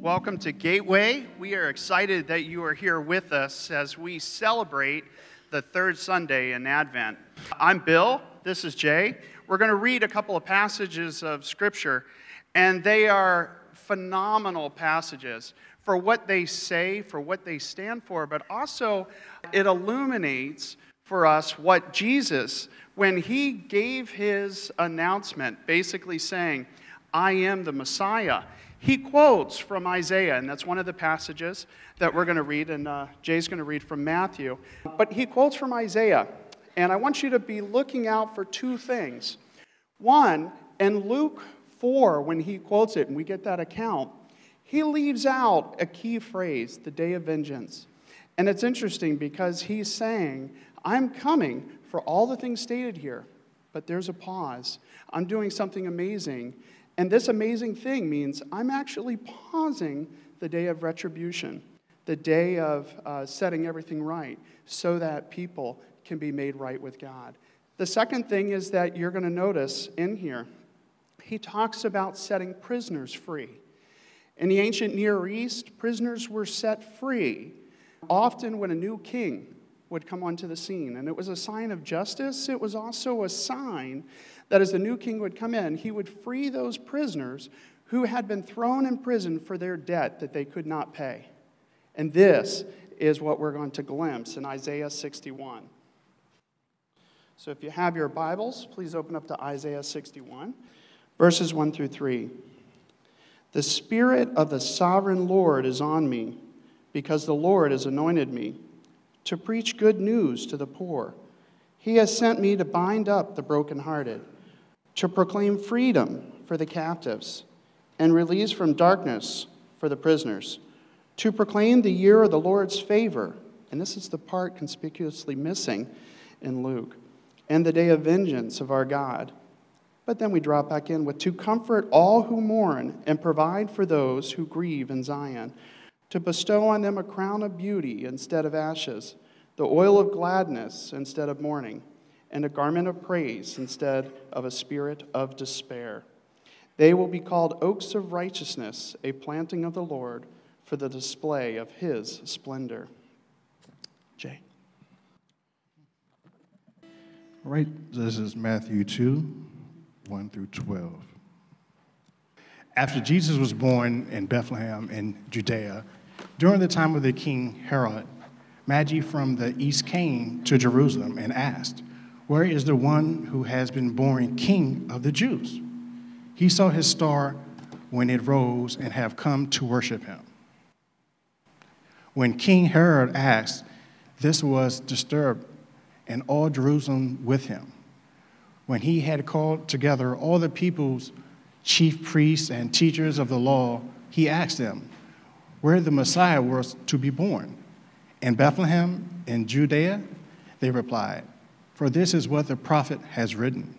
Welcome to Gateway. We are excited that you are here with us as we celebrate the third Sunday in Advent. I'm Bill. This is Jay. We're going to read a couple of passages of Scripture, and they are phenomenal passages for what they say, for what they stand for, but also it illuminates for us what Jesus, when he gave his announcement, basically saying, I am the Messiah. He quotes from Isaiah, and that's one of the passages that we're going to read, and uh, Jay's going to read from Matthew. But he quotes from Isaiah, and I want you to be looking out for two things. One, in Luke 4, when he quotes it, and we get that account, he leaves out a key phrase, the day of vengeance. And it's interesting because he's saying, I'm coming for all the things stated here, but there's a pause. I'm doing something amazing. And this amazing thing means I'm actually pausing the day of retribution, the day of uh, setting everything right, so that people can be made right with God. The second thing is that you're going to notice in here, he talks about setting prisoners free. In the ancient Near East, prisoners were set free often when a new king would come onto the scene. And it was a sign of justice. It was also a sign that as the new king would come in, he would free those prisoners who had been thrown in prison for their debt that they could not pay. And this is what we're going to glimpse in Isaiah 61. So if you have your Bibles, please open up to Isaiah 61, verses 1 through 3. The Spirit of the sovereign Lord is on me, because the Lord has anointed me to preach good news to the poor. He has sent me to bind up the brokenhearted, to proclaim freedom for the captives, and release from darkness for the prisoners, to proclaim the year of the Lord's favor. And this is the part conspicuously missing in Luke, and the day of vengeance of our God. But then we drop back in with to comfort all who mourn and provide for those who grieve in Zion to bestow on them a crown of beauty instead of ashes, the oil of gladness instead of mourning, and a garment of praise instead of a spirit of despair. They will be called oaks of righteousness, a planting of the Lord for the display of his splendor. Jay. All right, this is Matthew 2 1 through 12. After Jesus was born in Bethlehem in Judea, during the time of the king Herod, Magi from the east came to Jerusalem and asked, Where is the one who has been born king of the Jews? He saw his star when it rose and have come to worship him. When King Herod asked, this was disturbed, and all Jerusalem with him. When he had called together all the people's chief priests and teachers of the law, he asked them, where the Messiah was to be born. In Bethlehem, in Judea, they replied, For this is what the prophet has written.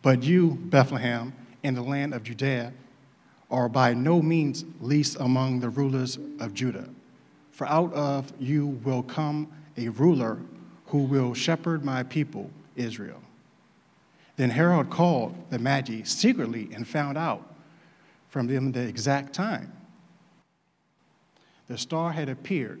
But you, Bethlehem, in the land of Judea, are by no means least among the rulers of Judah. For out of you will come a ruler who will shepherd my people, Israel. Then Herod called the Magi secretly and found out from them the exact time. The star had appeared.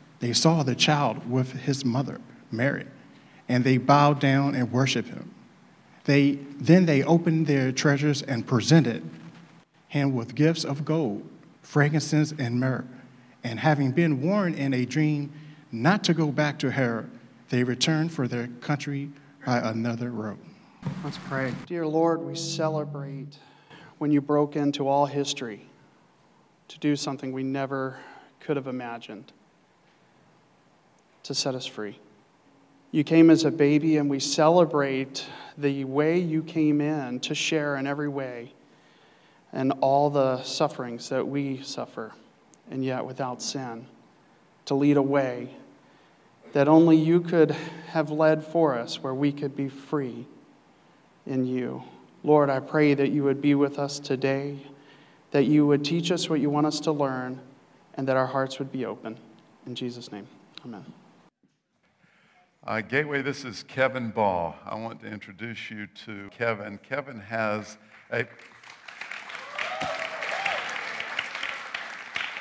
they saw the child with his mother, Mary, and they bowed down and worshiped him. They, then they opened their treasures and presented him with gifts of gold, frankincense, and myrrh. And having been warned in a dream not to go back to Herod, they returned for their country by another road. Let's pray. Dear Lord, we celebrate when you broke into all history to do something we never could have imagined to set us free. You came as a baby, and we celebrate the way you came in to share in every way and all the sufferings that we suffer, and yet without sin, to lead a way that only you could have led for us, where we could be free in you. Lord, I pray that you would be with us today, that you would teach us what you want us to learn, and that our hearts would be open. In Jesus' name, amen. Uh, Gateway, this is Kevin Ball. I want to introduce you to Kevin. Kevin has a.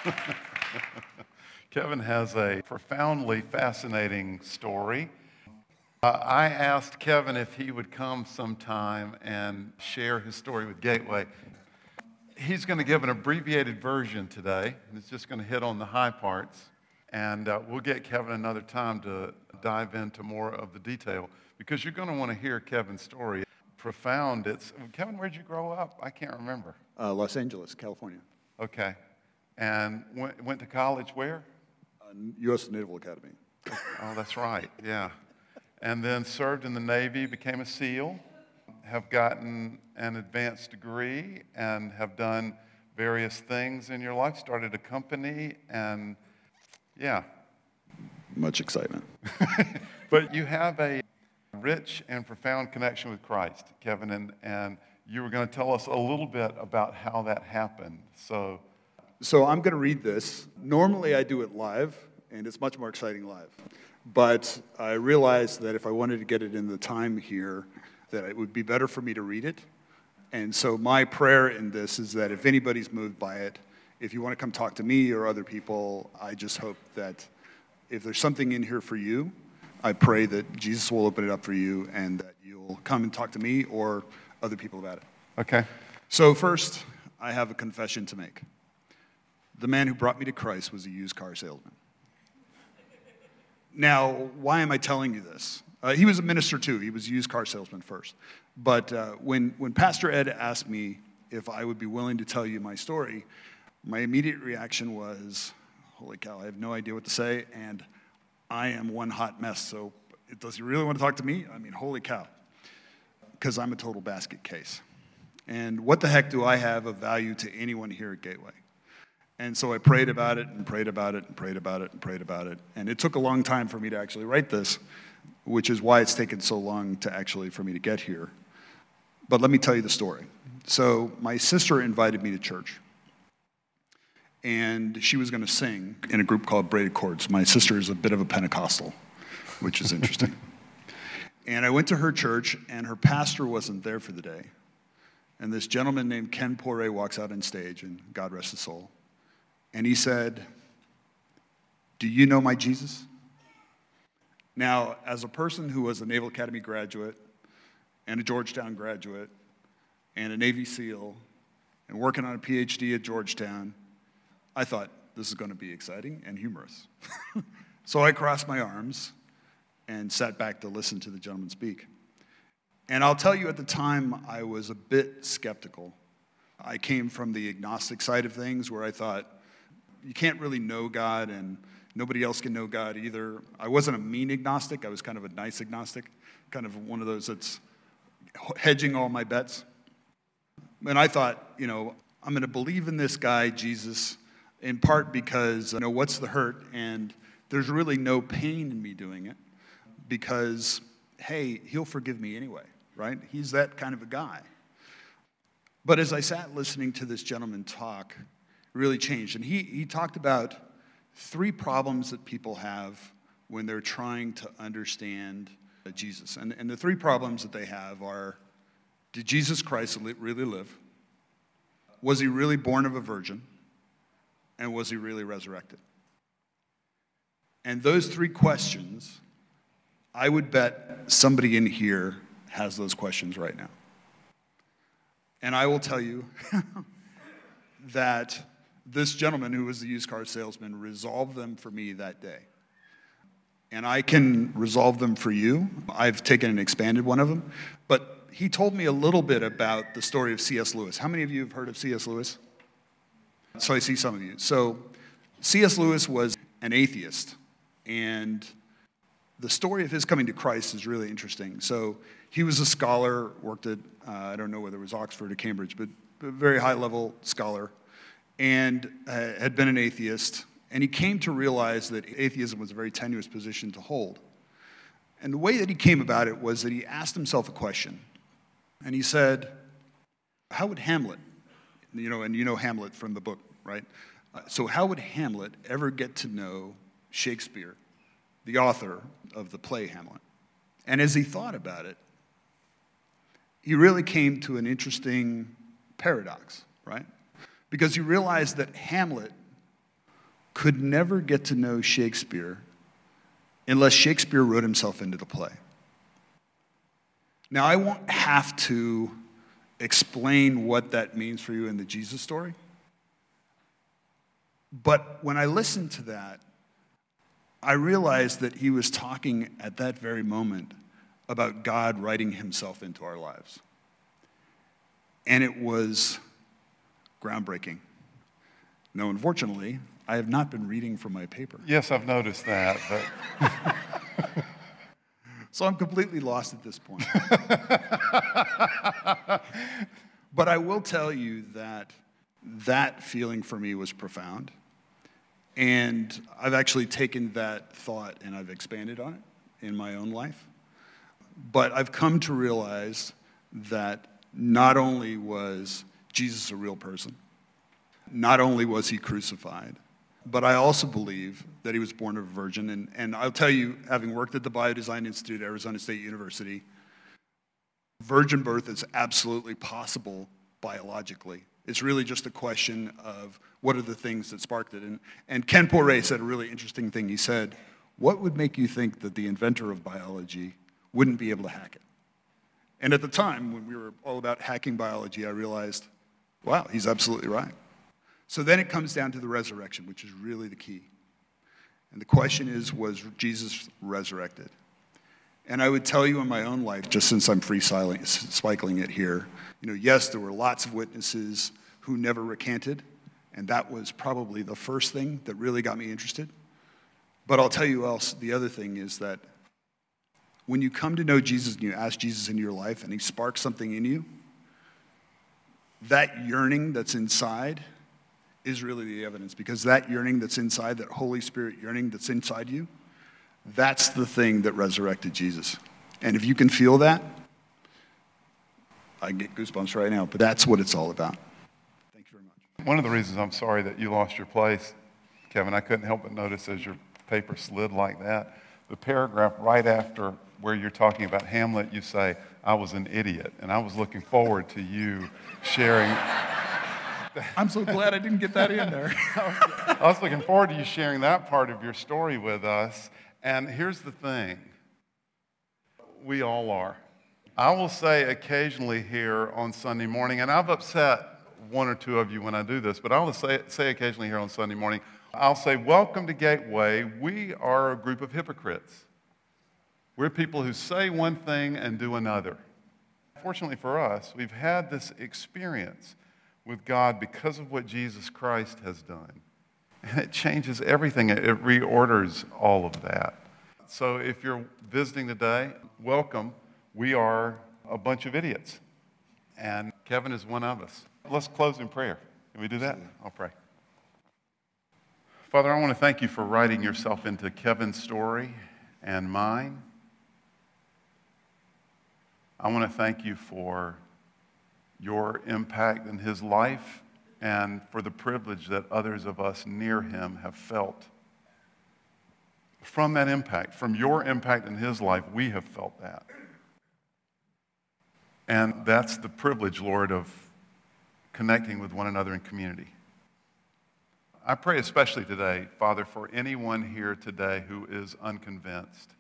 Kevin has a profoundly fascinating story. Uh, I asked Kevin if he would come sometime and share his story with Gateway. He's going to give an abbreviated version today, and it's just going to hit on the high parts. And uh, we'll get Kevin another time to dive into more of the detail because you're going to want to hear Kevin's story. Profound. It's Kevin. Where'd you grow up? I can't remember. Uh, Los Angeles, California. Okay, and went, went to college where? Uh, U.S. Naval Academy. Oh, that's right. Yeah, and then served in the Navy, became a SEAL, have gotten an advanced degree, and have done various things in your life. Started a company, and yeah, Much excitement. but you have a rich and profound connection with Christ, Kevin, and, and you were going to tell us a little bit about how that happened. So, So I'm going to read this. Normally I do it live, and it's much more exciting live. But I realized that if I wanted to get it in the time here, that it would be better for me to read it. And so my prayer in this is that if anybody's moved by it, if you want to come talk to me or other people, I just hope that if there's something in here for you, I pray that Jesus will open it up for you and that you'll come and talk to me or other people about it. okay. So, first, I have a confession to make. The man who brought me to Christ was a used car salesman. Now, why am I telling you this? Uh, he was a minister too. He was a used car salesman first. But uh, when, when Pastor Ed asked me if I would be willing to tell you my story, my immediate reaction was, holy cow, I have no idea what to say, and I am one hot mess. So, does he really want to talk to me? I mean, holy cow. Because I'm a total basket case. And what the heck do I have of value to anyone here at Gateway? And so I prayed about it and prayed about it and prayed about it and prayed about it. And it took a long time for me to actually write this, which is why it's taken so long to actually for me to get here. But let me tell you the story. So my sister invited me to church. And she was going to sing in a group called Braided Chords. My sister is a bit of a Pentecostal, which is interesting. and I went to her church, and her pastor wasn't there for the day. And this gentleman named Ken Poire walks out on stage, and God rest his soul. And he said, Do you know my Jesus? Now, as a person who was a Naval Academy graduate, and a Georgetown graduate, and a Navy SEAL, and working on a PhD at Georgetown, I thought this is going to be exciting and humorous. so I crossed my arms and sat back to listen to the gentleman speak. And I'll tell you, at the time, I was a bit skeptical. I came from the agnostic side of things where I thought, you can't really know God and nobody else can know God either. I wasn't a mean agnostic, I was kind of a nice agnostic, kind of one of those that's hedging all my bets. And I thought, you know, I'm going to believe in this guy, Jesus, in part because, you know, what's the hurt? And there's really no pain in me doing it because, hey, he'll forgive me anyway, right? He's that kind of a guy. But as I sat listening to this gentleman talk, really changed. And he, he talked about three problems that people have when they're trying to understand Jesus. And, and the three problems that they have are Did Jesus Christ really live? Was he really born of a virgin? And was he really resurrected? And those three questions, I would bet somebody in here has those questions right now. And I will tell you that this gentleman who was the used car salesman resolved them for me that day. And I can resolve them for you. I've taken and expanded one of them. But he told me a little bit about the story of C.S. Lewis. How many of you have heard of C.S. Lewis? So I see some of you. So C.S. Lewis was an atheist. And the story of his coming to Christ is really interesting. So he was a scholar, worked at, uh, I don't know whether it was Oxford or Cambridge, but a very high level scholar, and uh, had been an atheist. And he came to realize that atheism was a very tenuous position to hold. And the way that he came about it was that he asked himself a question. And he said, How would Hamlet, you know, and you know Hamlet from the book, right? Uh, so, how would Hamlet ever get to know Shakespeare, the author of the play Hamlet? And as he thought about it, he really came to an interesting paradox, right? Because he realized that Hamlet could never get to know Shakespeare unless Shakespeare wrote himself into the play. Now, I won't have to explain what that means for you in the Jesus story. But when I listened to that, I realized that he was talking at that very moment about God writing himself into our lives. And it was groundbreaking. No, unfortunately, I have not been reading from my paper. Yes, I've noticed that, but So I'm completely lost at this point. but I will tell you that that feeling for me was profound. And I've actually taken that thought and I've expanded on it in my own life. But I've come to realize that not only was Jesus a real person, not only was he crucified, but I also believe that he was born of a virgin. And, and I'll tell you, having worked at the Biodesign Institute at Arizona State University, virgin birth is absolutely possible biologically. It's really just a question of what are the things that sparked it. And, and Ken Poray said a really interesting thing. He said, What would make you think that the inventor of biology wouldn't be able to hack it? And at the time, when we were all about hacking biology, I realized, wow, he's absolutely right. So then it comes down to the resurrection, which is really the key. And the question is, was Jesus resurrected? And I would tell you in my own life, just since I'm free it here, you know, yes, there were lots of witnesses who never recanted, and that was probably the first thing that really got me interested. But I'll tell you else, the other thing is that when you come to know Jesus and you ask Jesus into your life and he sparks something in you, that yearning that's inside is really the evidence because that yearning that's inside, that Holy Spirit yearning that's inside you, that's the thing that resurrected Jesus. And if you can feel that, I get goosebumps right now, but that's what it's all about. Thank you very much. one of the reasons I'm sorry that you lost your place, Kevin, I couldn't help but notice as your paper slid like that, the paragraph right after where you're talking about Hamlet, you say, I was an idiot. And I was looking forward to you sharing. I'm so glad I didn't get that in there. I was looking forward to you sharing that part of your story with us. And here's the thing we all are. I will say occasionally here on Sunday morning, and I've upset one or two of you when I do this, but I will say, say occasionally here on Sunday morning, I'll say, Welcome to Gateway. We are a group of hypocrites. We're people who say one thing and do another. Fortunately for us, we've had this experience with God because of what Jesus Christ has done. And it changes everything, it reorders all of that. So if you're visiting today, welcome. We are a bunch of idiots, and Kevin is one of us. Let's close in prayer. Can we do that? I'll pray. Father, I want to thank you for writing yourself into Kevin's story and mine. I want to thank you for your impact in his life and for the privilege that others of us near him have felt. From that impact, from your impact in his life, we have felt that. And that's the privilege, Lord, of connecting with one another in community. I pray especially today, Father, for anyone here today who is unconvinced,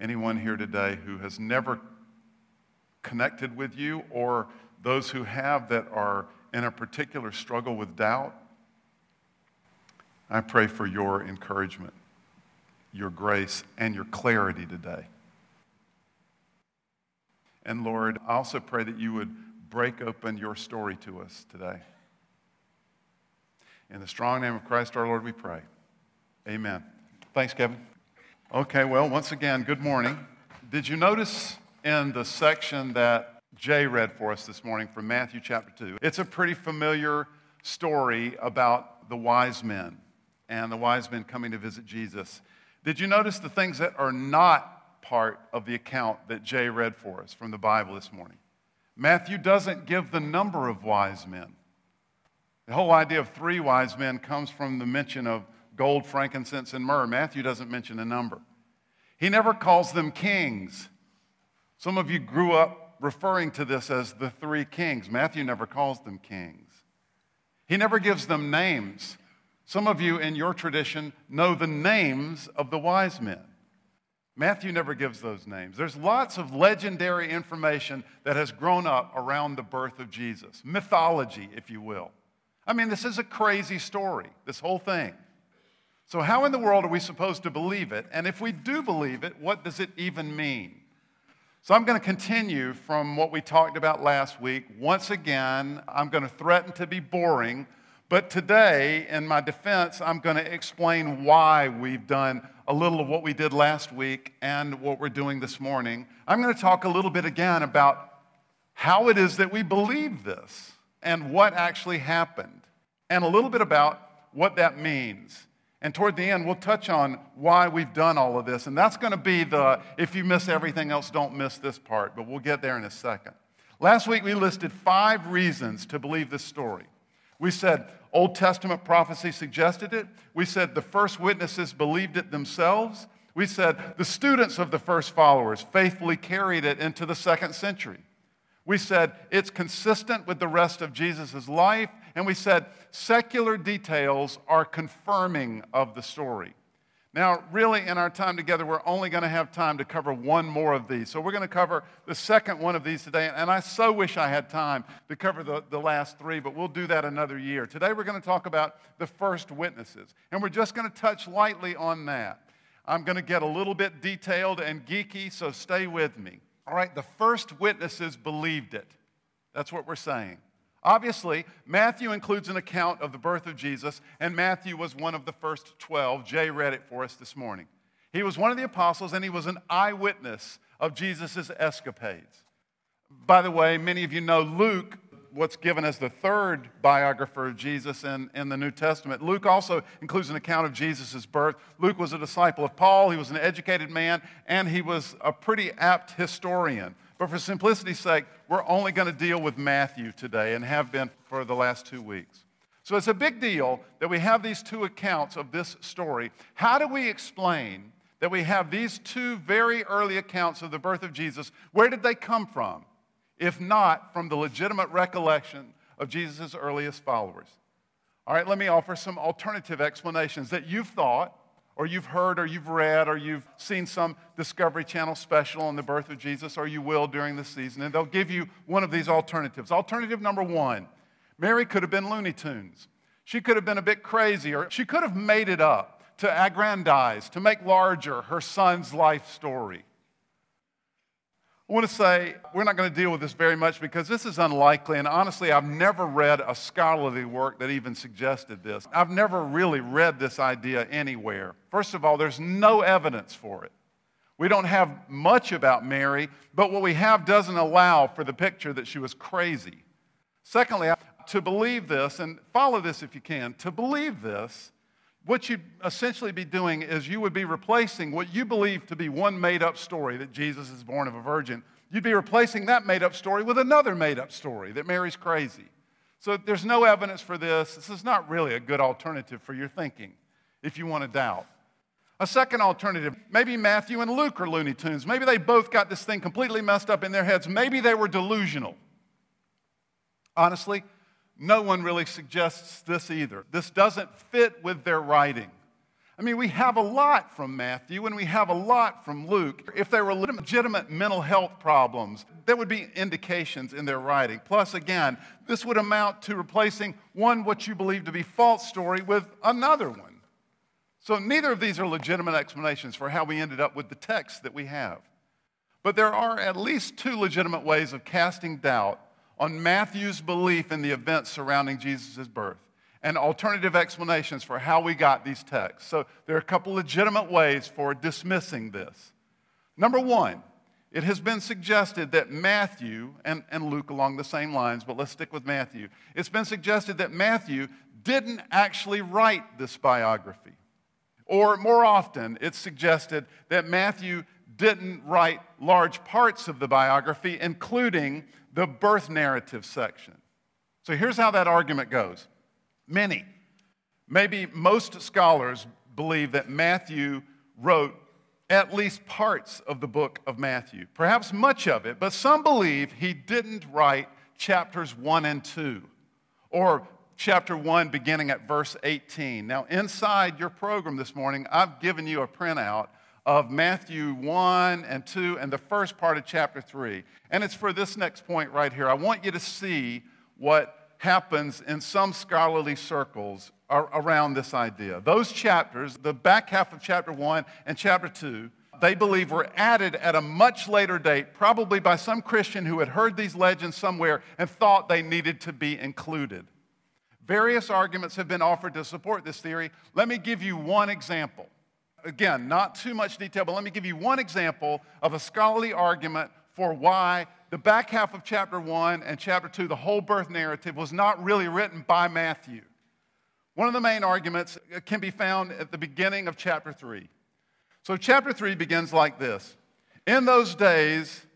anyone here today who has never connected with you, or those who have that are in a particular struggle with doubt. I pray for your encouragement, your grace, and your clarity today. And Lord, I also pray that you would break open your story to us today. In the strong name of Christ our Lord, we pray. Amen. Thanks, Kevin. Okay, well, once again, good morning. Did you notice in the section that Jay read for us this morning from Matthew chapter 2. It's a pretty familiar story about the wise men and the wise men coming to visit Jesus. Did you notice the things that are not part of the account that Jay read for us from the Bible this morning? Matthew doesn't give the number of wise men. The whole idea of three wise men comes from the mention of gold, frankincense, and myrrh. Matthew doesn't mention a number. He never calls them kings. Some of you grew up referring to this as the three kings. Matthew never calls them kings. He never gives them names. Some of you in your tradition know the names of the wise men. Matthew never gives those names. There's lots of legendary information that has grown up around the birth of Jesus, mythology, if you will. I mean, this is a crazy story, this whole thing. So, how in the world are we supposed to believe it? And if we do believe it, what does it even mean? So, I'm going to continue from what we talked about last week. Once again, I'm going to threaten to be boring, but today, in my defense, I'm going to explain why we've done a little of what we did last week and what we're doing this morning. I'm going to talk a little bit again about how it is that we believe this and what actually happened, and a little bit about what that means. And toward the end, we'll touch on why we've done all of this. And that's going to be the if you miss everything else, don't miss this part. But we'll get there in a second. Last week, we listed five reasons to believe this story. We said Old Testament prophecy suggested it. We said the first witnesses believed it themselves. We said the students of the first followers faithfully carried it into the second century. We said it's consistent with the rest of Jesus' life and we said secular details are confirming of the story. Now, really, in our time together, we're only going to have time to cover one more of these. So, we're going to cover the second one of these today. And I so wish I had time to cover the, the last three, but we'll do that another year. Today, we're going to talk about the first witnesses. And we're just going to touch lightly on that. I'm going to get a little bit detailed and geeky, so stay with me. All right, the first witnesses believed it. That's what we're saying. Obviously, Matthew includes an account of the birth of Jesus, and Matthew was one of the first 12. Jay read it for us this morning. He was one of the apostles, and he was an eyewitness of Jesus' escapades. By the way, many of you know Luke, what's given as the third biographer of Jesus in, in the New Testament. Luke also includes an account of Jesus' birth. Luke was a disciple of Paul, he was an educated man, and he was a pretty apt historian. But for simplicity's sake, we're only going to deal with Matthew today and have been for the last two weeks. So it's a big deal that we have these two accounts of this story. How do we explain that we have these two very early accounts of the birth of Jesus? Where did they come from? If not from the legitimate recollection of Jesus' earliest followers. All right, let me offer some alternative explanations that you've thought or you've heard or you've read or you've seen some Discovery Channel special on the birth of Jesus, or you will during the season, and they'll give you one of these alternatives. Alternative number one Mary could have been Looney Tunes. She could have been a bit crazy, or she could have made it up to aggrandize, to make larger her son's life story. I want to say we're not going to deal with this very much because this is unlikely, and honestly, I've never read a scholarly work that even suggested this. I've never really read this idea anywhere. First of all, there's no evidence for it. We don't have much about Mary, but what we have doesn't allow for the picture that she was crazy. Secondly, to believe this, and follow this if you can, to believe this, what you'd essentially be doing is you would be replacing what you believe to be one made up story that Jesus is born of a virgin. You'd be replacing that made up story with another made up story that Mary's crazy. So there's no evidence for this. This is not really a good alternative for your thinking if you want to doubt. A second alternative, maybe Matthew and Luke are Looney Tunes. Maybe they both got this thing completely messed up in their heads. Maybe they were delusional. Honestly, no one really suggests this either. This doesn't fit with their writing. I mean, we have a lot from Matthew and we have a lot from Luke. If there were legitimate mental health problems, there would be indications in their writing. Plus, again, this would amount to replacing one what you believe to be false story with another one. So, neither of these are legitimate explanations for how we ended up with the text that we have. But there are at least two legitimate ways of casting doubt on Matthew's belief in the events surrounding Jesus' birth and alternative explanations for how we got these texts. So there are a couple legitimate ways for dismissing this. Number one, it has been suggested that Matthew, and, and Luke along the same lines, but let's stick with Matthew. It's been suggested that Matthew didn't actually write this biography. Or more often, it's suggested that Matthew didn't write large parts of the biography, including the birth narrative section. So here's how that argument goes. Many, maybe most scholars believe that Matthew wrote at least parts of the book of Matthew, perhaps much of it, but some believe he didn't write chapters 1 and 2, or chapter 1 beginning at verse 18. Now, inside your program this morning, I've given you a printout of Matthew 1 and 2 and the first part of chapter 3. And it's for this next point right here. I want you to see what happens in some scholarly circles around this idea. Those chapters, the back half of chapter 1 and chapter 2, they believe were added at a much later date, probably by some Christian who had heard these legends somewhere and thought they needed to be included. Various arguments have been offered to support this theory. Let me give you one example. Again, not too much detail, but let me give you one example of a scholarly argument for why the back half of chapter 1 and chapter 2, the whole birth narrative, was not really written by Matthew. One of the main arguments can be found at the beginning of chapter 3. So, chapter 3 begins like this In those days,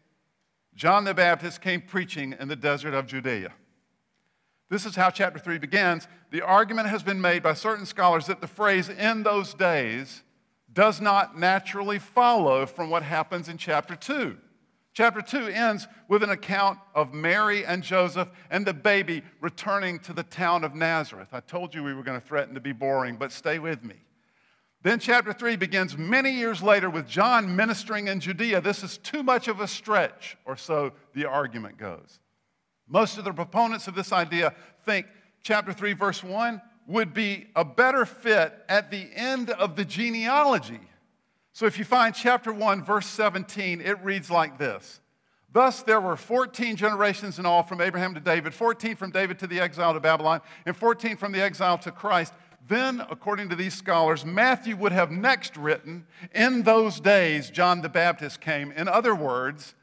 John the Baptist came preaching in the desert of Judea. This is how chapter 3 begins. The argument has been made by certain scholars that the phrase in those days does not naturally follow from what happens in chapter 2. Chapter 2 ends with an account of Mary and Joseph and the baby returning to the town of Nazareth. I told you we were going to threaten to be boring, but stay with me. Then chapter 3 begins many years later with John ministering in Judea. This is too much of a stretch, or so the argument goes. Most of the proponents of this idea think chapter 3, verse 1 would be a better fit at the end of the genealogy so if you find chapter 1, verse 17, it reads like this Thus there were 14 generations in all from Abraham to David, 14 from David to the exile to Babylon, and 14 from the exile to Christ. Then, according to these scholars, Matthew would have next written, In those days, John the Baptist came. In other words,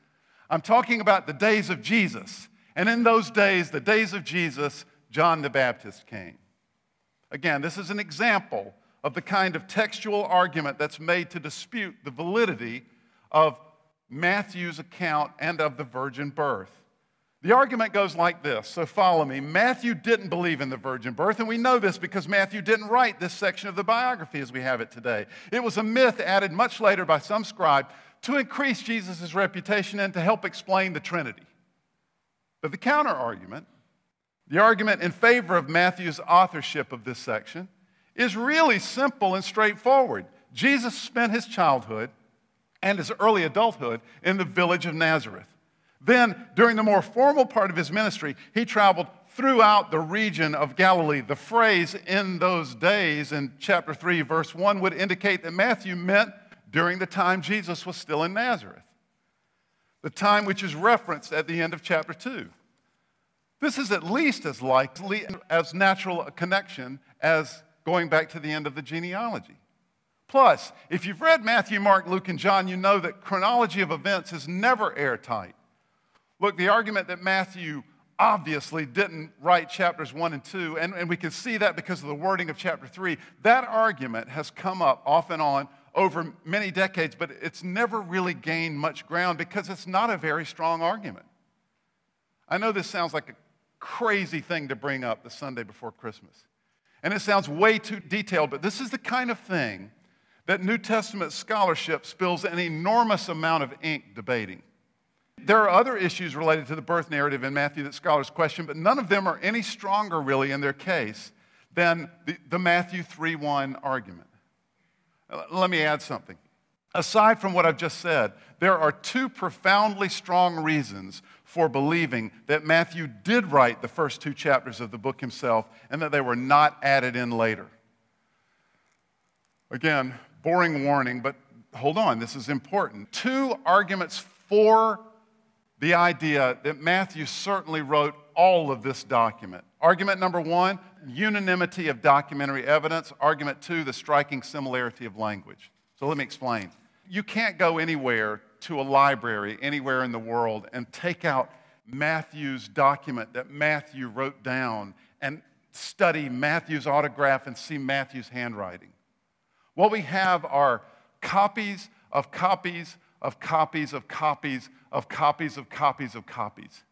I'm talking about the days of Jesus. And in those days, the days of Jesus, John the Baptist came. Again, this is an example of the kind of textual argument that's made to dispute the validity of Matthew's account and of the virgin birth. The argument goes like this, so follow me. Matthew didn't believe in the virgin birth, and we know this because Matthew didn't write this section of the biography as we have it today. It was a myth added much later by some scribe to increase Jesus' reputation and to help explain the Trinity. But the counter argument, the argument in favor of Matthew's authorship of this section, is really simple and straightforward. Jesus spent his childhood and his early adulthood in the village of Nazareth. Then, during the more formal part of his ministry, he traveled throughout the region of Galilee. The phrase in those days in chapter 3, verse 1 would indicate that Matthew meant during the time Jesus was still in Nazareth, the time which is referenced at the end of chapter 2. This is at least as likely as natural a connection as going back to the end of the genealogy. Plus, if you've read Matthew, Mark, Luke, and John, you know that chronology of events is never airtight. Look, the argument that Matthew obviously didn't write chapters 1 and 2, and, and we can see that because of the wording of chapter 3, that argument has come up off and on over many decades, but it's never really gained much ground because it's not a very strong argument. I know this sounds like a crazy thing to bring up the Sunday before Christmas. And it sounds way too detailed, but this is the kind of thing that New Testament scholarship spills an enormous amount of ink debating. There are other issues related to the birth narrative in Matthew that scholars question, but none of them are any stronger, really, in their case than the, the Matthew 3 1 argument. Let me add something. Aside from what I've just said, there are two profoundly strong reasons for believing that Matthew did write the first two chapters of the book himself and that they were not added in later. Again, boring warning, but hold on, this is important. Two arguments for the idea that Matthew certainly wrote all of this document. Argument number one, unanimity of documentary evidence. Argument two, the striking similarity of language. So let me explain. You can't go anywhere to a library anywhere in the world and take out Matthew's document that Matthew wrote down and study Matthew's autograph and see Matthew's handwriting. What we have are copies of copies of copies of copies of copies of copies of copies.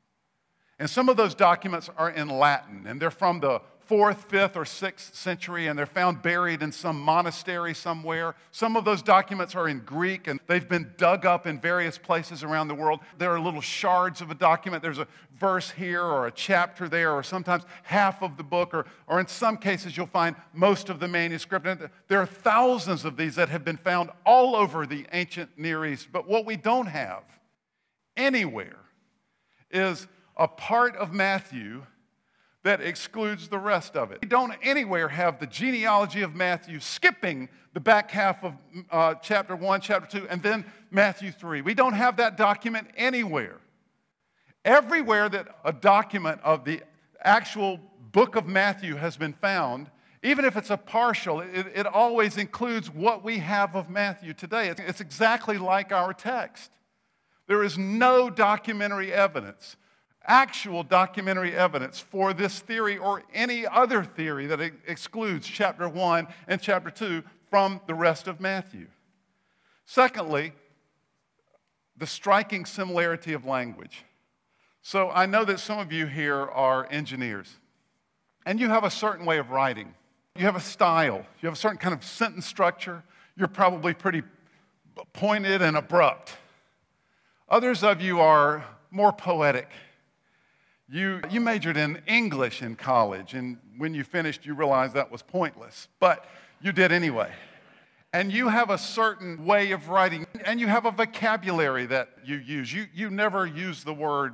And some of those documents are in Latin, and they're from the fourth, fifth, or sixth century, and they're found buried in some monastery somewhere. Some of those documents are in Greek, and they've been dug up in various places around the world. There are little shards of a document. There's a verse here, or a chapter there, or sometimes half of the book, or, or in some cases, you'll find most of the manuscript. And there are thousands of these that have been found all over the ancient Near East. But what we don't have anywhere is a part of Matthew that excludes the rest of it. We don't anywhere have the genealogy of Matthew skipping the back half of uh, chapter 1, chapter 2, and then Matthew 3. We don't have that document anywhere. Everywhere that a document of the actual book of Matthew has been found, even if it's a partial, it, it always includes what we have of Matthew today. It's, it's exactly like our text. There is no documentary evidence actual documentary evidence for this theory or any other theory that excludes chapter 1 and chapter 2 from the rest of Matthew. Secondly, the striking similarity of language. So I know that some of you here are engineers, and you have a certain way of writing. You have a style, you have a certain kind of sentence structure. You're probably pretty pointed and abrupt. Others of you are more poetic you, you majored in English in college, and when you finished, you realized that was pointless, but you did anyway. And you have a certain way of writing, and you have a vocabulary that you use. You, you never use the word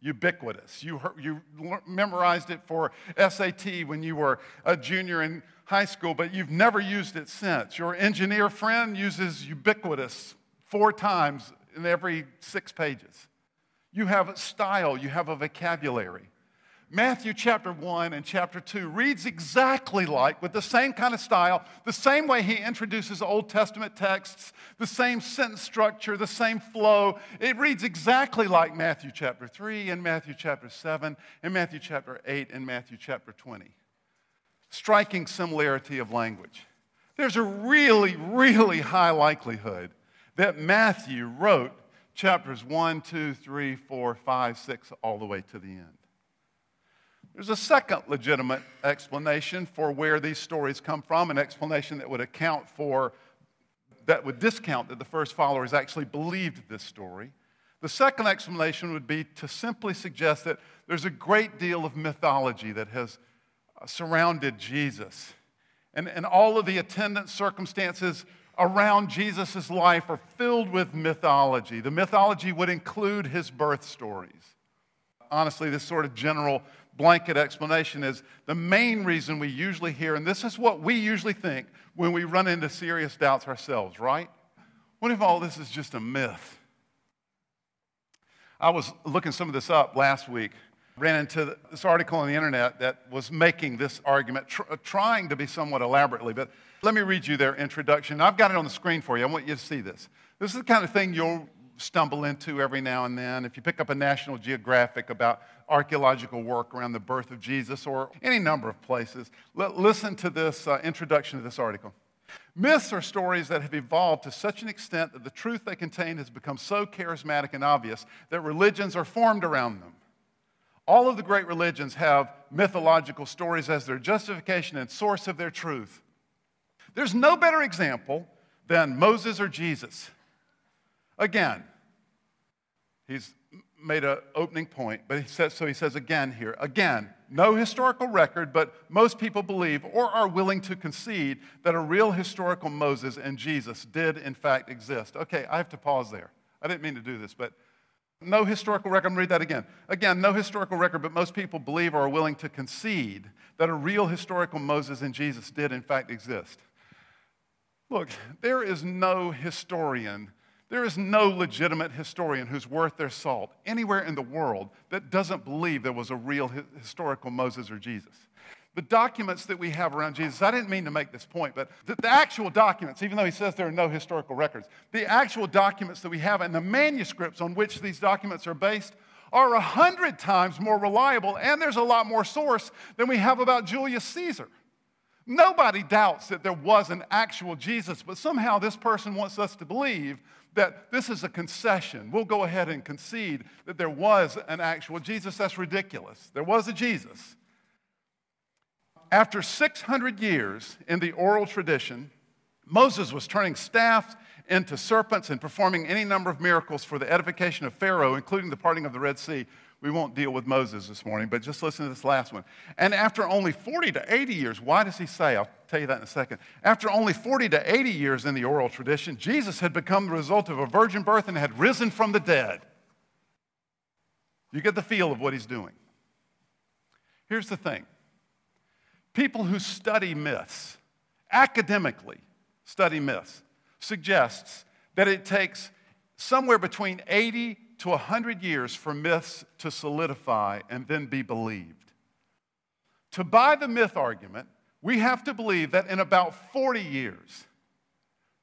ubiquitous. You, you memorized it for SAT when you were a junior in high school, but you've never used it since. Your engineer friend uses ubiquitous four times in every six pages. You have a style, you have a vocabulary. Matthew chapter 1 and chapter 2 reads exactly like, with the same kind of style, the same way he introduces Old Testament texts, the same sentence structure, the same flow. It reads exactly like Matthew chapter 3 and Matthew chapter 7 and Matthew chapter 8 and Matthew chapter 20. Striking similarity of language. There's a really, really high likelihood that Matthew wrote chapters 1, 2, 3, 4, 5, 6, all the way to the end. There's a second legitimate explanation for where these stories come from, an explanation that would account for, that would discount that the first followers actually believed this story. The second explanation would be to simply suggest that there's a great deal of mythology that has surrounded Jesus. And, and all of the attendant circumstances around Jesus' life are filled with mythology. The mythology would include his birth stories. Honestly, this sort of general blanket explanation is the main reason we usually hear, and this is what we usually think when we run into serious doubts ourselves, right? What if all this is just a myth? I was looking some of this up last week ran into this article on the internet that was making this argument, tr- trying to be somewhat elaborately, but let me read you their introduction. I've got it on the screen for you. I want you to see this. This is the kind of thing you'll stumble into every now and then. If you pick up a National Geographic about archaeological work around the birth of Jesus or any number of places, L- listen to this uh, introduction to this article. Myths are stories that have evolved to such an extent that the truth they contain has become so charismatic and obvious that religions are formed around them. All of the great religions have mythological stories as their justification and source of their truth. There's no better example than Moses or Jesus. Again, he's made an opening point, but he says, so he says again here, again, no historical record, but most people believe or are willing to concede that a real historical Moses and Jesus did in fact exist. Okay, I have to pause there. I didn't mean to do this, but no historical record. I'm going to read that again. Again, no historical record, but most people believe or are willing to concede that a real historical Moses and Jesus did, in fact, exist. Look, there is no historian, there is no legitimate historian who's worth their salt anywhere in the world that doesn't believe there was a real historical Moses or Jesus. the documents that we have around Jesus, I didn't mean to make this point, but the, the, actual documents, even though he says there are no historical records, the actual documents that we have and the manuscripts on which these documents are based are a hundred times more reliable, and there's a lot more source than we have about Julius Caesar. Nobody doubts that there was an actual Jesus, but somehow this person wants us to believe that this is a concession. We'll go ahead and concede that there was an actual Jesus. That's ridiculous. There was a Jesus. After 600 years in the oral tradition, Moses was turning staffs into serpents and performing any number of miracles for the edification of Pharaoh, including the parting of the Red Sea. We won't deal with Moses this morning, but just listen to this last one. And after only 40 to 80 years, why does he say? I'll tell you that in a second. After only 40 to 80 years in the oral tradition, Jesus had become the result of a virgin birth and had risen from the dead. You get the feel of what he's doing. Here's the thing people who study myths, academically study myths, suggests that it takes somewhere between 80 to 100 years for myths to solidify and then be believed. To buy the myth argument, we have to believe that in about 40 years,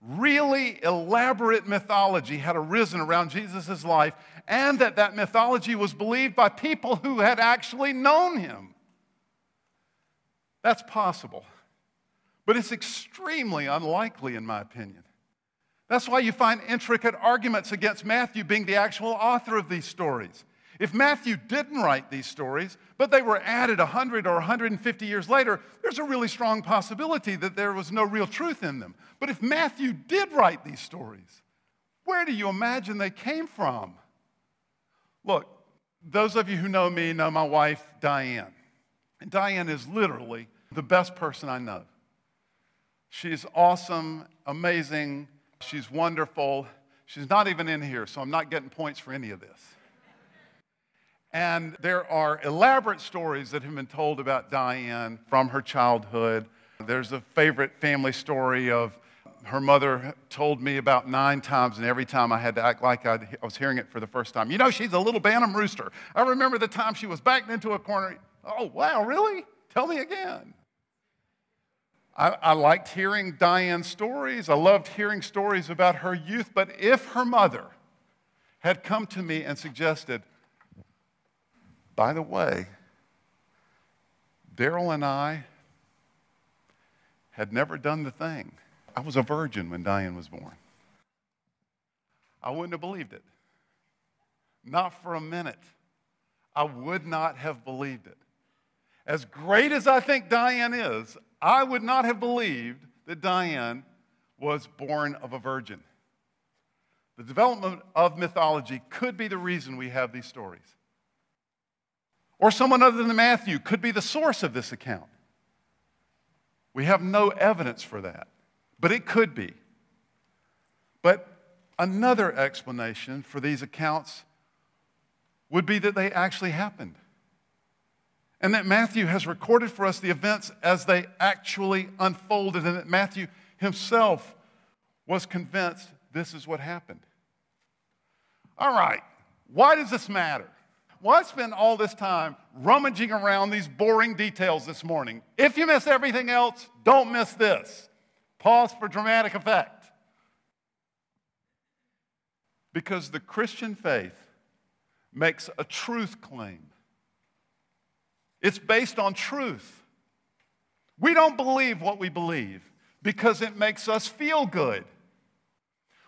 really elaborate mythology had arisen around Jesus' life and that that mythology was believed by people who had actually known him. That's possible, but it's extremely unlikely, in my opinion. That's why you find intricate arguments against Matthew being the actual author of these stories. If Matthew didn't write these stories, but they were added 100 or 150 years later, there's a really strong possibility that there was no real truth in them. But if Matthew did write these stories, where do you imagine they came from? Look, those of you who know me know my wife, Diane. And Diane is literally the best person I know. She's awesome, amazing, She's wonderful. She's not even in here, so I'm not getting points for any of this. And there are elaborate stories that have been told about Diane from her childhood. There's a favorite family story of her mother told me about nine times, and every time I had to act like I'd, i was hearing it for the first time. You know, she's a little Bantam rooster. I remember the time she was backed into a corner. Oh, wow, really? Tell me again. I, I, liked hearing Diane's stories. I loved hearing stories about her youth. But if her mother had come to me and suggested, by the way, Daryl and I had never done the thing. I was a virgin when Diane was born. I wouldn't have believed it. Not for a minute. I would not have believed it. As great as I think Diane is, I would not have believed that Diane was born of a virgin. The development of mythology could be the reason we have these stories. Or someone other than Matthew could be the source of this account. We have no evidence for that, but it could be. But another explanation for these accounts would be that they actually happened and that Matthew has recorded for us the events as they actually unfolded, and that Matthew himself was convinced this is what happened. All right, why does this matter? Why spend all this time rummaging around these boring details this morning? If you miss everything else, don't miss this. Pause for dramatic effect. Because the Christian faith makes a truth claim it's based on truth. We don't believe what we believe because it makes us feel good.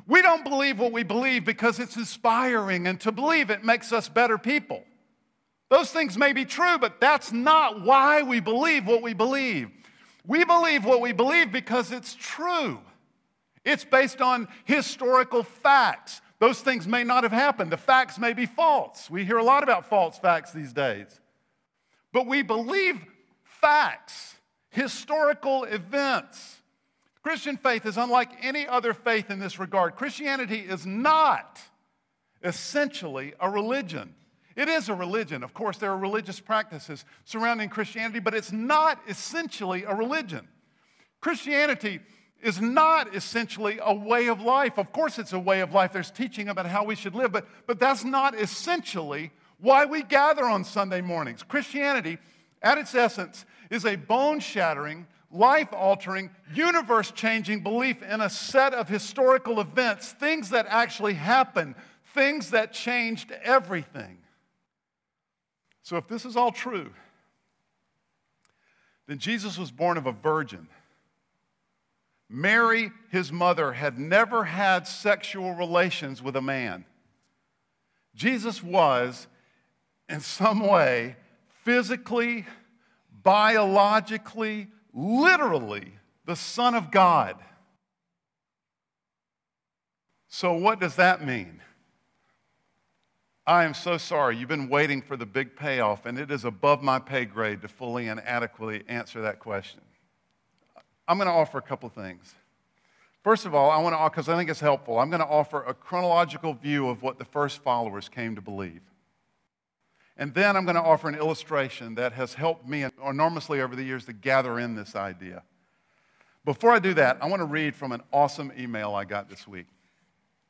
We don't believe what we believe because it's inspiring, and to believe it makes us better people. Those things may be true, but that's not why we believe what we believe. We believe what we believe because it's true. It's based on historical facts. Those things may not have happened. The facts may be false. We hear a lot about false facts these days. But we believe facts, historical events. Christian faith is unlike any other faith in this regard. Christianity is not essentially a religion. It is a religion. Of course, there are religious practices surrounding Christianity, but it's not essentially a religion. Christianity is not essentially a way of life. Of course, it's a way of life. There's teaching about how we should live, but, but that's not essentially why we gather on Sunday mornings. Christianity, at its essence, is a bone shattering, life altering, universe changing belief in a set of historical events, things that actually happened, things that changed everything. So, if this is all true, then Jesus was born of a virgin. Mary, his mother, had never had sexual relations with a man. Jesus was, in some way, physically, biologically, literally the Son of God. So, what does that mean? I am so sorry. You've been waiting for the big payoff, and it is above my pay grade to fully and adequately answer that question. I'm going to offer a couple things. First of all, I want to, because I think it's helpful, I'm going to offer a chronological view of what the first followers came to believe. And then I'm going to offer an illustration that has helped me enormously over the years to gather in this idea. Before I do that, I want to read from an awesome email I got this week.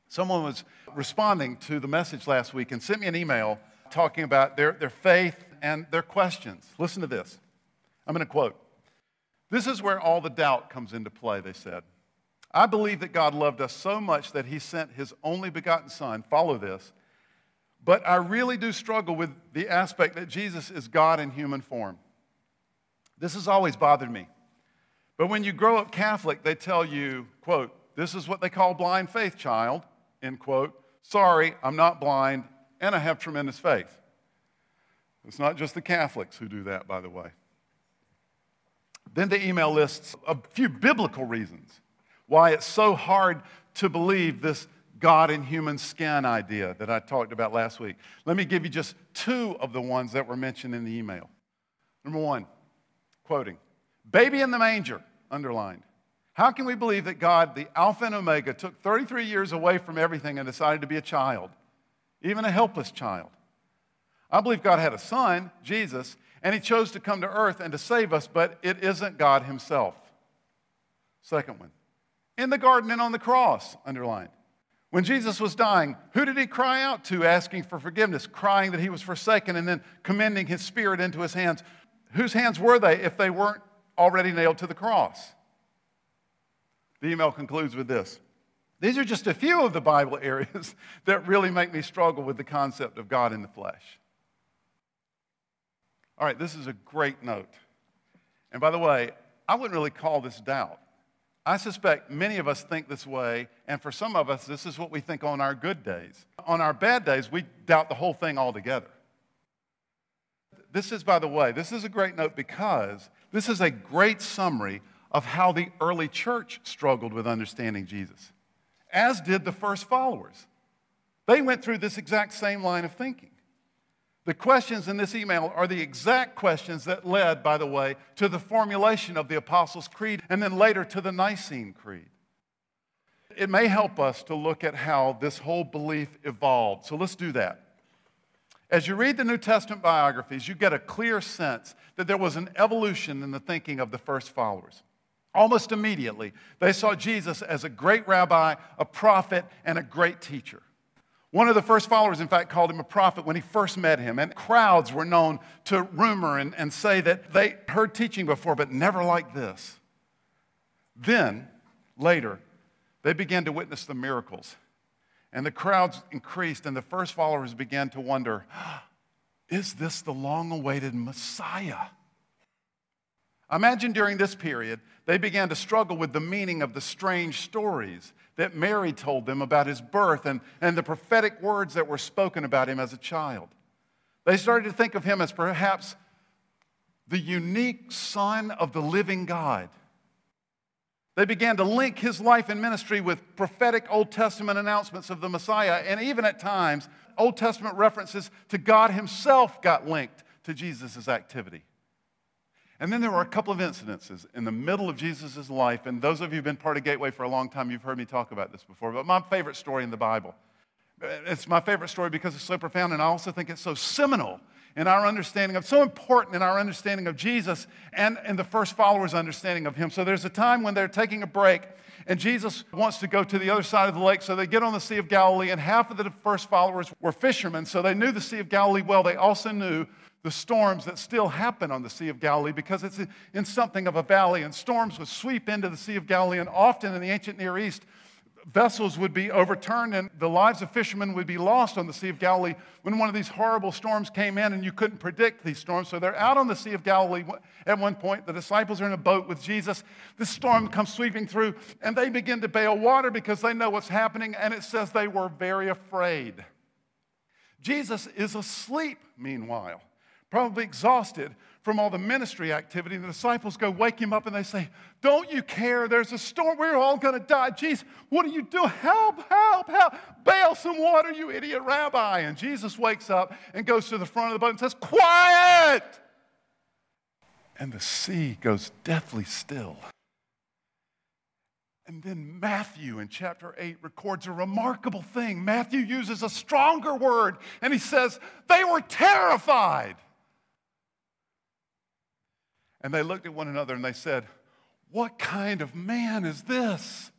Someone was responding to the message last week and sent me an email talking about their, their faith and their questions. Listen to this. I'm going to quote This is where all the doubt comes into play, they said. I believe that God loved us so much that he sent his only begotten Son. Follow this. But I really do struggle with the aspect that Jesus is God in human form. This has always bothered me. But when you grow up Catholic, they tell you, quote, this is what they call blind faith, child end quote. Sorry, I'm not blind, and I have tremendous faith. It's not just the Catholics who do that, by the way. Then the email lists a few biblical reasons why it's so hard to believe this God in human skin idea that I talked about last week. Let me give you just two of the ones that were mentioned in the email. Number one, quoting, baby in the manger, underlined. How can we believe that God, the Alpha and Omega, took 33 years away from everything and decided to be a child, even a helpless child? I believe God had a son, Jesus, and he chose to come to earth and to save us, but it isn't God himself. Second one, in the garden and on the cross, underlined. When Jesus was dying, who did he cry out to asking for forgiveness, crying that he was forsaken, and then commending his spirit into his hands? Whose hands were they if they weren't already nailed to the cross? The email concludes with this These are just a few of the Bible areas that really make me struggle with the concept of God in the flesh. All right, this is a great note. And by the way, I wouldn't really call this doubt. I suspect many of us think this way, and for some of us, this is what we think on our good days. On our bad days, we doubt the whole thing altogether. This is, by the way, this is a great note because this is a great summary of how the early church struggled with understanding Jesus, as did the first followers. They went through this exact same line of thinking. The questions in this email are the exact questions that led, by the way, to the formulation of the Apostles' Creed and then later to the Nicene Creed. It may help us to look at how this whole belief evolved. So let's do that. As you read the New Testament biographies, you get a clear sense that there was an evolution in the thinking of the first followers. Almost immediately, they saw Jesus as a great rabbi, a prophet, and a great teacher. One of the first followers, in fact, called him a prophet when he first met him. And crowds were known to rumor and, and say that they heard teaching before, but never like this. Then, later, they began to witness the miracles. And the crowds increased, and the first followers began to wonder is this the long awaited Messiah? Imagine during this period, they began to struggle with the meaning of the strange stories that Mary told them about his birth and, and the prophetic words that were spoken about him as a child. They started to think of him as perhaps the unique son of the living God. They began to link his life and ministry with prophetic Old Testament announcements of the Messiah, and even at times, Old Testament references to God himself got linked to Jesus' activity. And then there were a couple of incidences in the middle of Jesus' life. And those of you who've been part of Gateway for a long time, you've heard me talk about this before. But my favorite story in the Bible. It's my favorite story because it's so profound, and I also think it's so seminal in our understanding of, so important in our understanding of Jesus and in the first followers' understanding of him. So there's a time when they're taking a break, and Jesus wants to go to the other side of the lake. So they get on the Sea of Galilee, and half of the first followers were fishermen, so they knew the Sea of Galilee well. They also knew the storms that still happen on the Sea of Galilee because it's in something of a valley, and storms would sweep into the Sea of Galilee. And often in the ancient Near East, vessels would be overturned and the lives of fishermen would be lost on the Sea of Galilee when one of these horrible storms came in and you couldn't predict these storms. So they're out on the Sea of Galilee at one point. The disciples are in a boat with Jesus. This storm comes sweeping through and they begin to bail water because they know what's happening. And it says they were very afraid. Jesus is asleep, meanwhile probably exhausted from all the ministry activity. The disciples go wake him up and they say, Don't you care? There's a storm. We're all going to die. Jesus, what are you doing? Help, help, help. Bail some water, you idiot rabbi. And Jesus wakes up and goes to the front of the boat and says, Quiet! And the sea goes deathly still. And then Matthew in chapter 8 records a remarkable thing. Matthew uses a stronger word and he says, They were terrified. And they looked at one another and they said, What kind of man is this?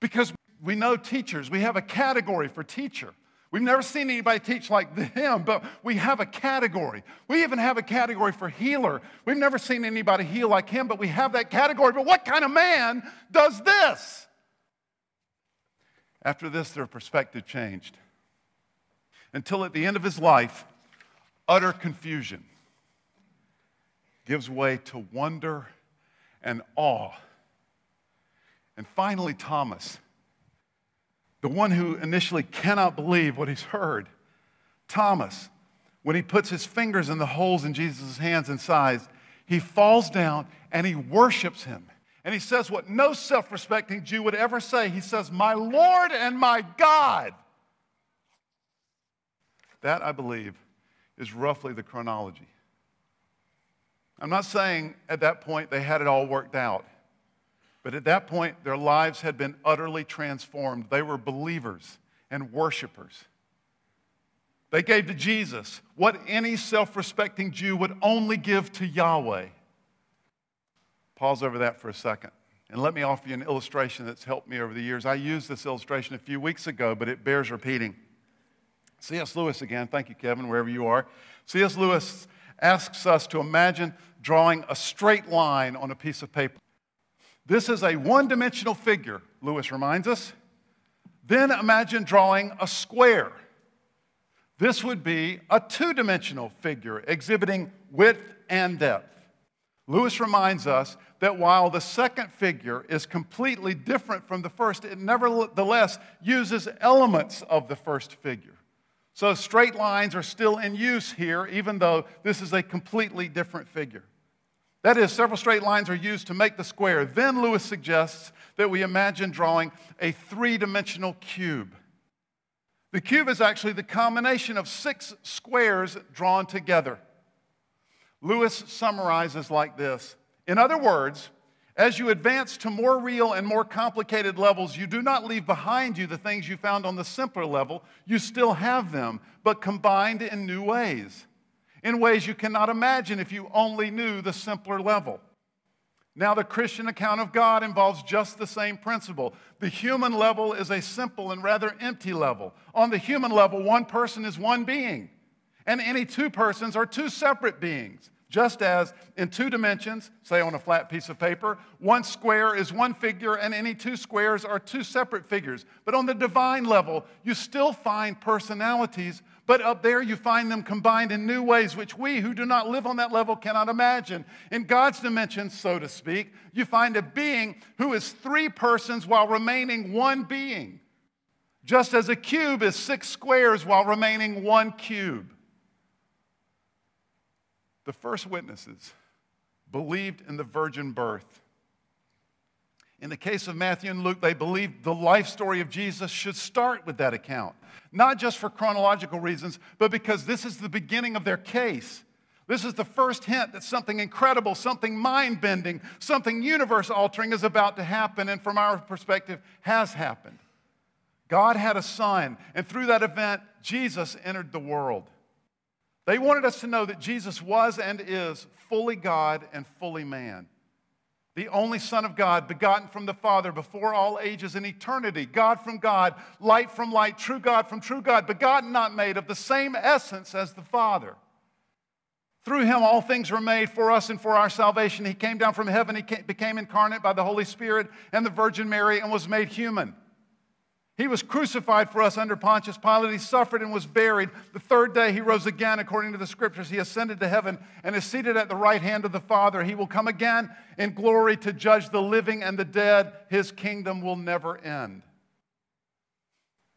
Because we know teachers, we have a category for teacher. We've never seen anybody teach like him, but we have a category. We even have a category for healer. We've never seen anybody heal like him, but we have that category. But what kind of man does this? After this, their perspective changed. Until at the end of his life, utter confusion gives way to wonder and awe. And finally, Thomas, the one who initially cannot believe what he's heard. Thomas, when he puts his fingers in the holes in Jesus' hands and sides, he falls down and he worships him. And he says what no self respecting Jew would ever say. He says, My Lord and my God. That, I believe, is roughly the chronology. I'm not saying at that point they had it all worked out, but at that point their lives had been utterly transformed. They were believers and worshipers. They gave to Jesus what any self respecting Jew would only give to Yahweh. Pause over that for a second. And let me offer you an illustration that's helped me over the years. I used this illustration a few weeks ago, but it bears repeating. C.S. Lewis again, thank you, Kevin, wherever you are. C.S. Lewis asks us to imagine drawing a straight line on a piece of paper. This is a one dimensional figure, Lewis reminds us. Then imagine drawing a square. This would be a two dimensional figure exhibiting width and depth. Lewis reminds us that while the second figure is completely different from the first, it nevertheless uses elements of the first figure. So straight lines are still in use here, even though this is a completely different figure. That is, several straight lines are used to make the square. Then Lewis suggests that we imagine drawing a three dimensional cube. The cube is actually the combination of six squares drawn together. Lewis summarizes like this In other words, as you advance to more real and more complicated levels, you do not leave behind you the things you found on the simpler level. You still have them, but combined in new ways in ways you cannot imagine if you only knew the simpler level. Now, the Christian account of God involves just the same principle. The human level is a simple and rather empty level. On the human level, one person is one being, and any two persons are two separate beings. Just as in two dimensions, say on a flat piece of paper, one square is one figure and any two squares are two separate figures. But on the divine level, you still find personalities, but up there you find them combined in new ways, which we who do not live on that level cannot imagine. In God's dimension, so to speak, you find a being who is three persons while remaining one being, just as a cube is six squares while remaining one cube. The first witnesses believed in the virgin birth. In the case of Matthew and Luke, they believed the life story of Jesus should start with that account, not just for chronological reasons, but because this is the beginning of their case. This is the first hint that something incredible, something mind bending, something universe altering is about to happen, and from our perspective, has happened. God had a son, and through that event, Jesus entered the world. They wanted us to know that Jesus was and is fully God and fully man. the only Son of God, begotten from the Father before all ages and eternity, God from God, light from light, true God from true God, begotten, not made, of the same essence as the Father. Through him, all things were made for us and for our salvation. He came down from heaven, he became incarnate by the Holy Spirit and the Virgin Mary, and was made human. He was crucified for us under Pontius Pilate. He suffered and was buried. The third day he rose again, according to the scriptures. He ascended to heaven and is seated at the right hand of the Father. He will come again in glory to judge the living and the dead. His kingdom will never end.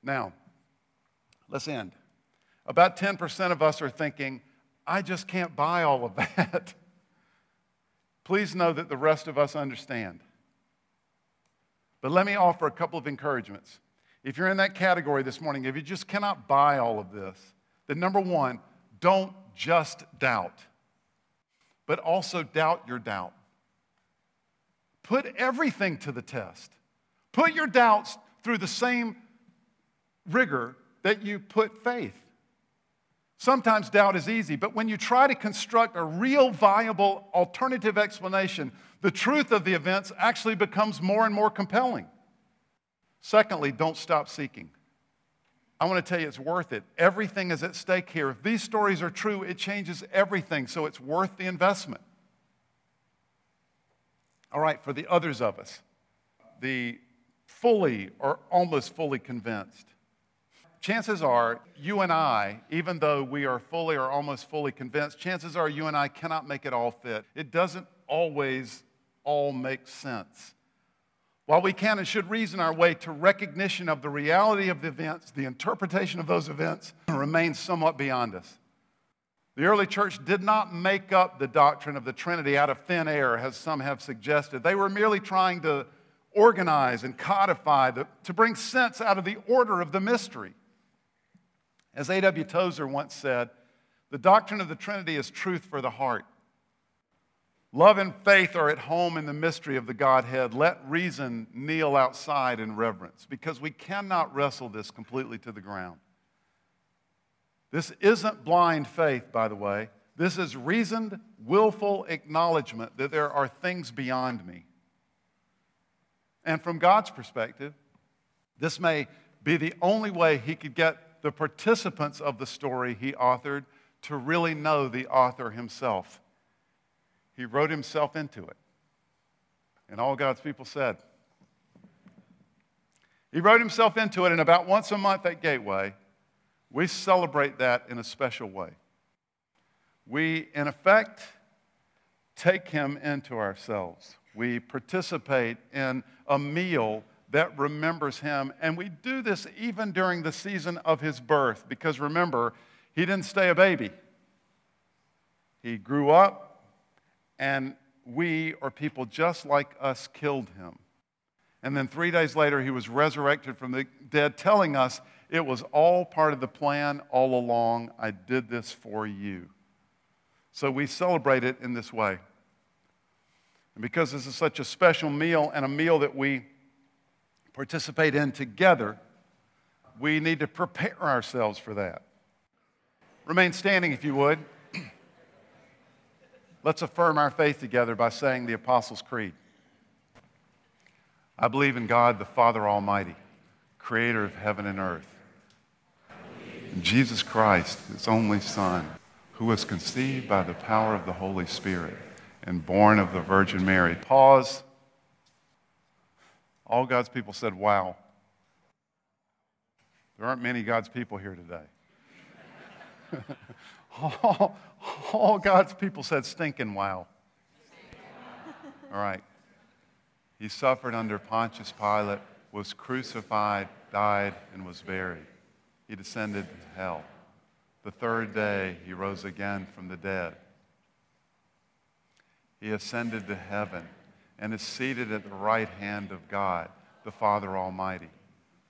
Now, let's end. About 10% of us are thinking, I just can't buy all of that. Please know that the rest of us understand. But let me offer a couple of encouragements. If you're in that category this morning, if you just cannot buy all of this, then number one, don't just doubt, but also doubt your doubt. Put everything to the test. Put your doubts through the same rigor that you put faith. Sometimes doubt is easy, but when you try to construct a real viable alternative explanation, the truth of the events actually becomes more and more compelling. Secondly, don't stop seeking. I want to tell you it's worth it. Everything is at stake here. If these stories are true, it changes everything, so it's worth the investment. All right, for the others of us, the fully or almost fully convinced, chances are you and I, even though we are fully or almost fully convinced, chances are you and I cannot make it all fit. It doesn't always all make sense. While we can and should reason our way to recognition of the reality of the events, the interpretation of those events remains somewhat beyond us. The early church did not make up the doctrine of the Trinity out of thin air, as some have suggested. They were merely trying to organize and codify, the, to bring sense out of the order of the mystery. As A.W. Tozer once said, the doctrine of the Trinity is truth for the heart. Love and faith are at home in the mystery of the Godhead. Let reason kneel outside in reverence because we cannot wrestle this completely to the ground. This isn't blind faith, by the way. This is reasoned, willful acknowledgement that there are things beyond me. And from God's perspective, this may be the only way He could get the participants of the story He authored to really know the author himself. He wrote himself into it. And all God's people said. He wrote himself into it, and about once a month at Gateway, we celebrate that in a special way. We, in effect, take him into ourselves. We participate in a meal that remembers him, and we do this even during the season of his birth, because remember, he didn't stay a baby. He grew up, and we, or people just like us, killed him. And then three days later, he was resurrected from the dead, telling us it was all part of the plan all along. I did this for you. So we celebrate it in this way. And because this is such a special meal and a meal that we participate in together, we need to prepare ourselves for that. Remain standing if you would. Let's affirm our faith together by saying the Apostles' Creed. I believe in God, the Father Almighty, creator of heaven and earth. Jesus Christ, his only Son, who was conceived by the power of the Holy Spirit and born of the Virgin Mary. Pause. All God's people said, Wow. There aren't many God's people here today. all, all God's people said, stinking wow. All right. He suffered under Pontius Pilate, was crucified, died, and was buried. He descended to hell. The third day, he rose again from the dead. He ascended to heaven and is seated at the right hand of God, the Father Almighty.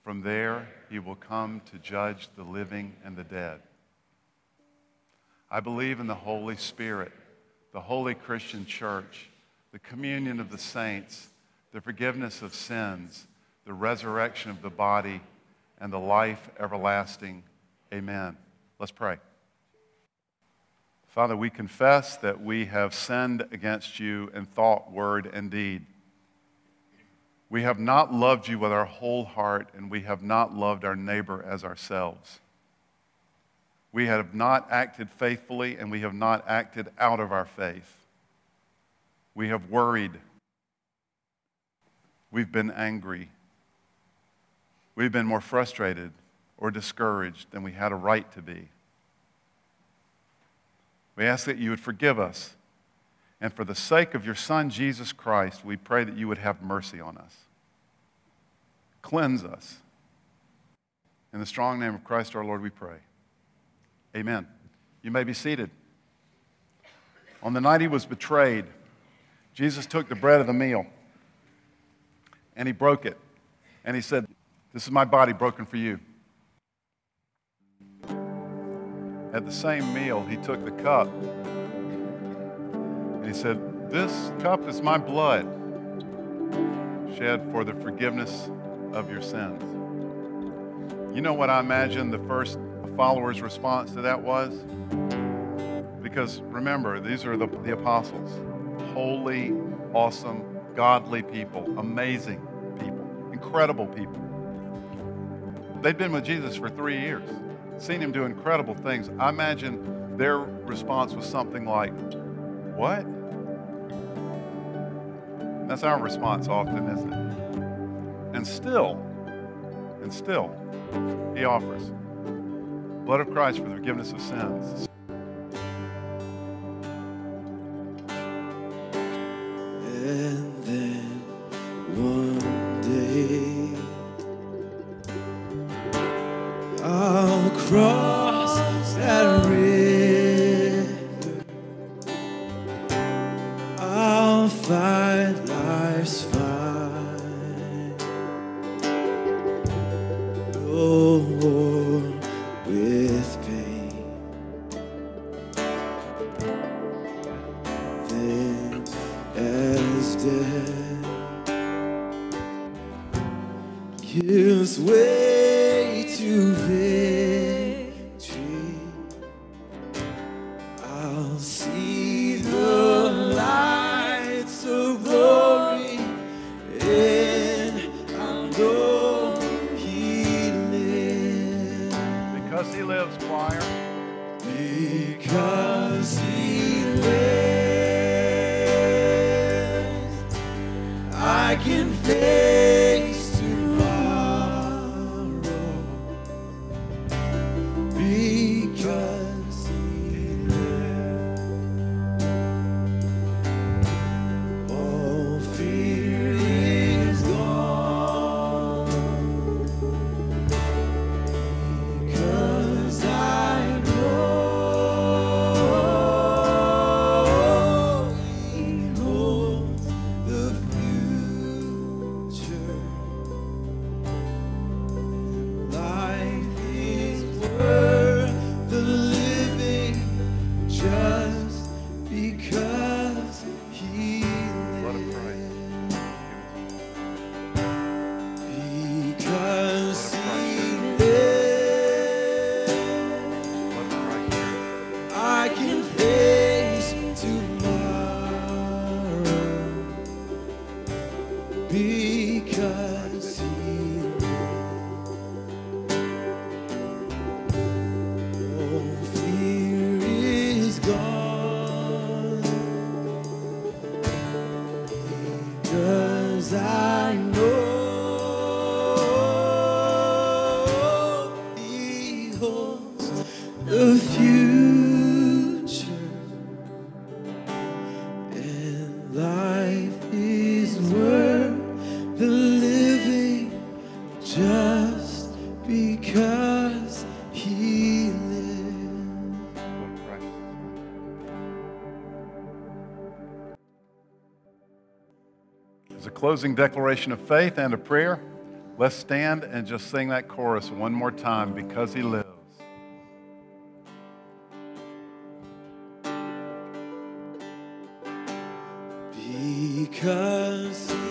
From there, he will come to judge the living and the dead. I believe in the Holy Spirit, the holy Christian church, the communion of the saints, the forgiveness of sins, the resurrection of the body, and the life everlasting. Amen. Let's pray. Father, we confess that we have sinned against you in thought, word, and deed. We have not loved you with our whole heart, and we have not loved our neighbor as ourselves. We have not acted faithfully, and we have not acted out of our faith. We have worried. We've been angry. We've been more frustrated or discouraged than we had a right to be. We ask that you would forgive us. And for the sake of your Son, Jesus Christ, we pray that you would have mercy on us. Cleanse us. In the strong name of Christ our Lord, we pray. Amen. You may be seated. On the night he was betrayed, Jesus took the bread of the meal and he broke it. And he said, This is my body broken for you. At the same meal, he took the cup and he said, This cup is my blood shed for the forgiveness of your sins. You know what I imagine the first followers' response to that was? Because remember, these are the, the apostles holy, awesome, godly people, amazing people, incredible people. They'd been with Jesus for three years seen him do incredible things. I imagine their response was something like, What? That's our response often, isn't it? And still, and still, he offers blood of Christ for the forgiveness of sins. Closing declaration of faith and a prayer, let's stand and just sing that chorus one more time because he lives. Because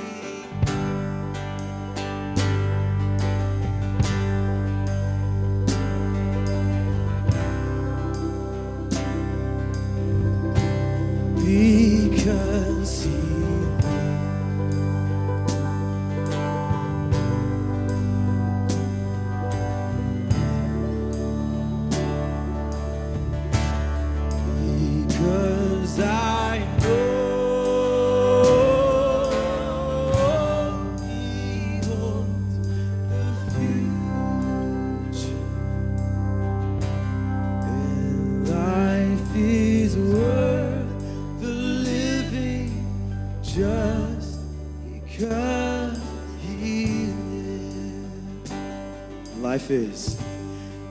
is.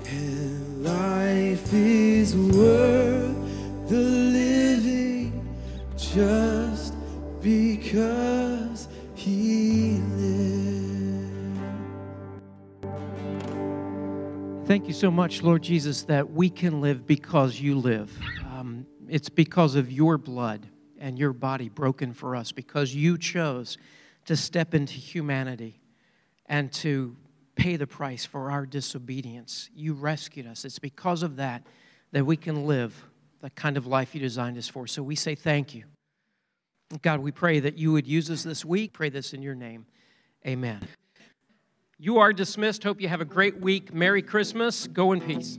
And life is worth the living just because he lives. Thank you so much, Lord Jesus, that we can live because you live. Um, it's because of your blood and your body broken for us, because you chose to step into humanity and to pay the price for our disobedience. You rescued us. It's because of that that we can live the kind of life you designed us for. So we say thank you. God, we pray that you would use us this week. Pray this in your name. Amen. You are dismissed. Hope you have a great week. Merry Christmas. Go in peace.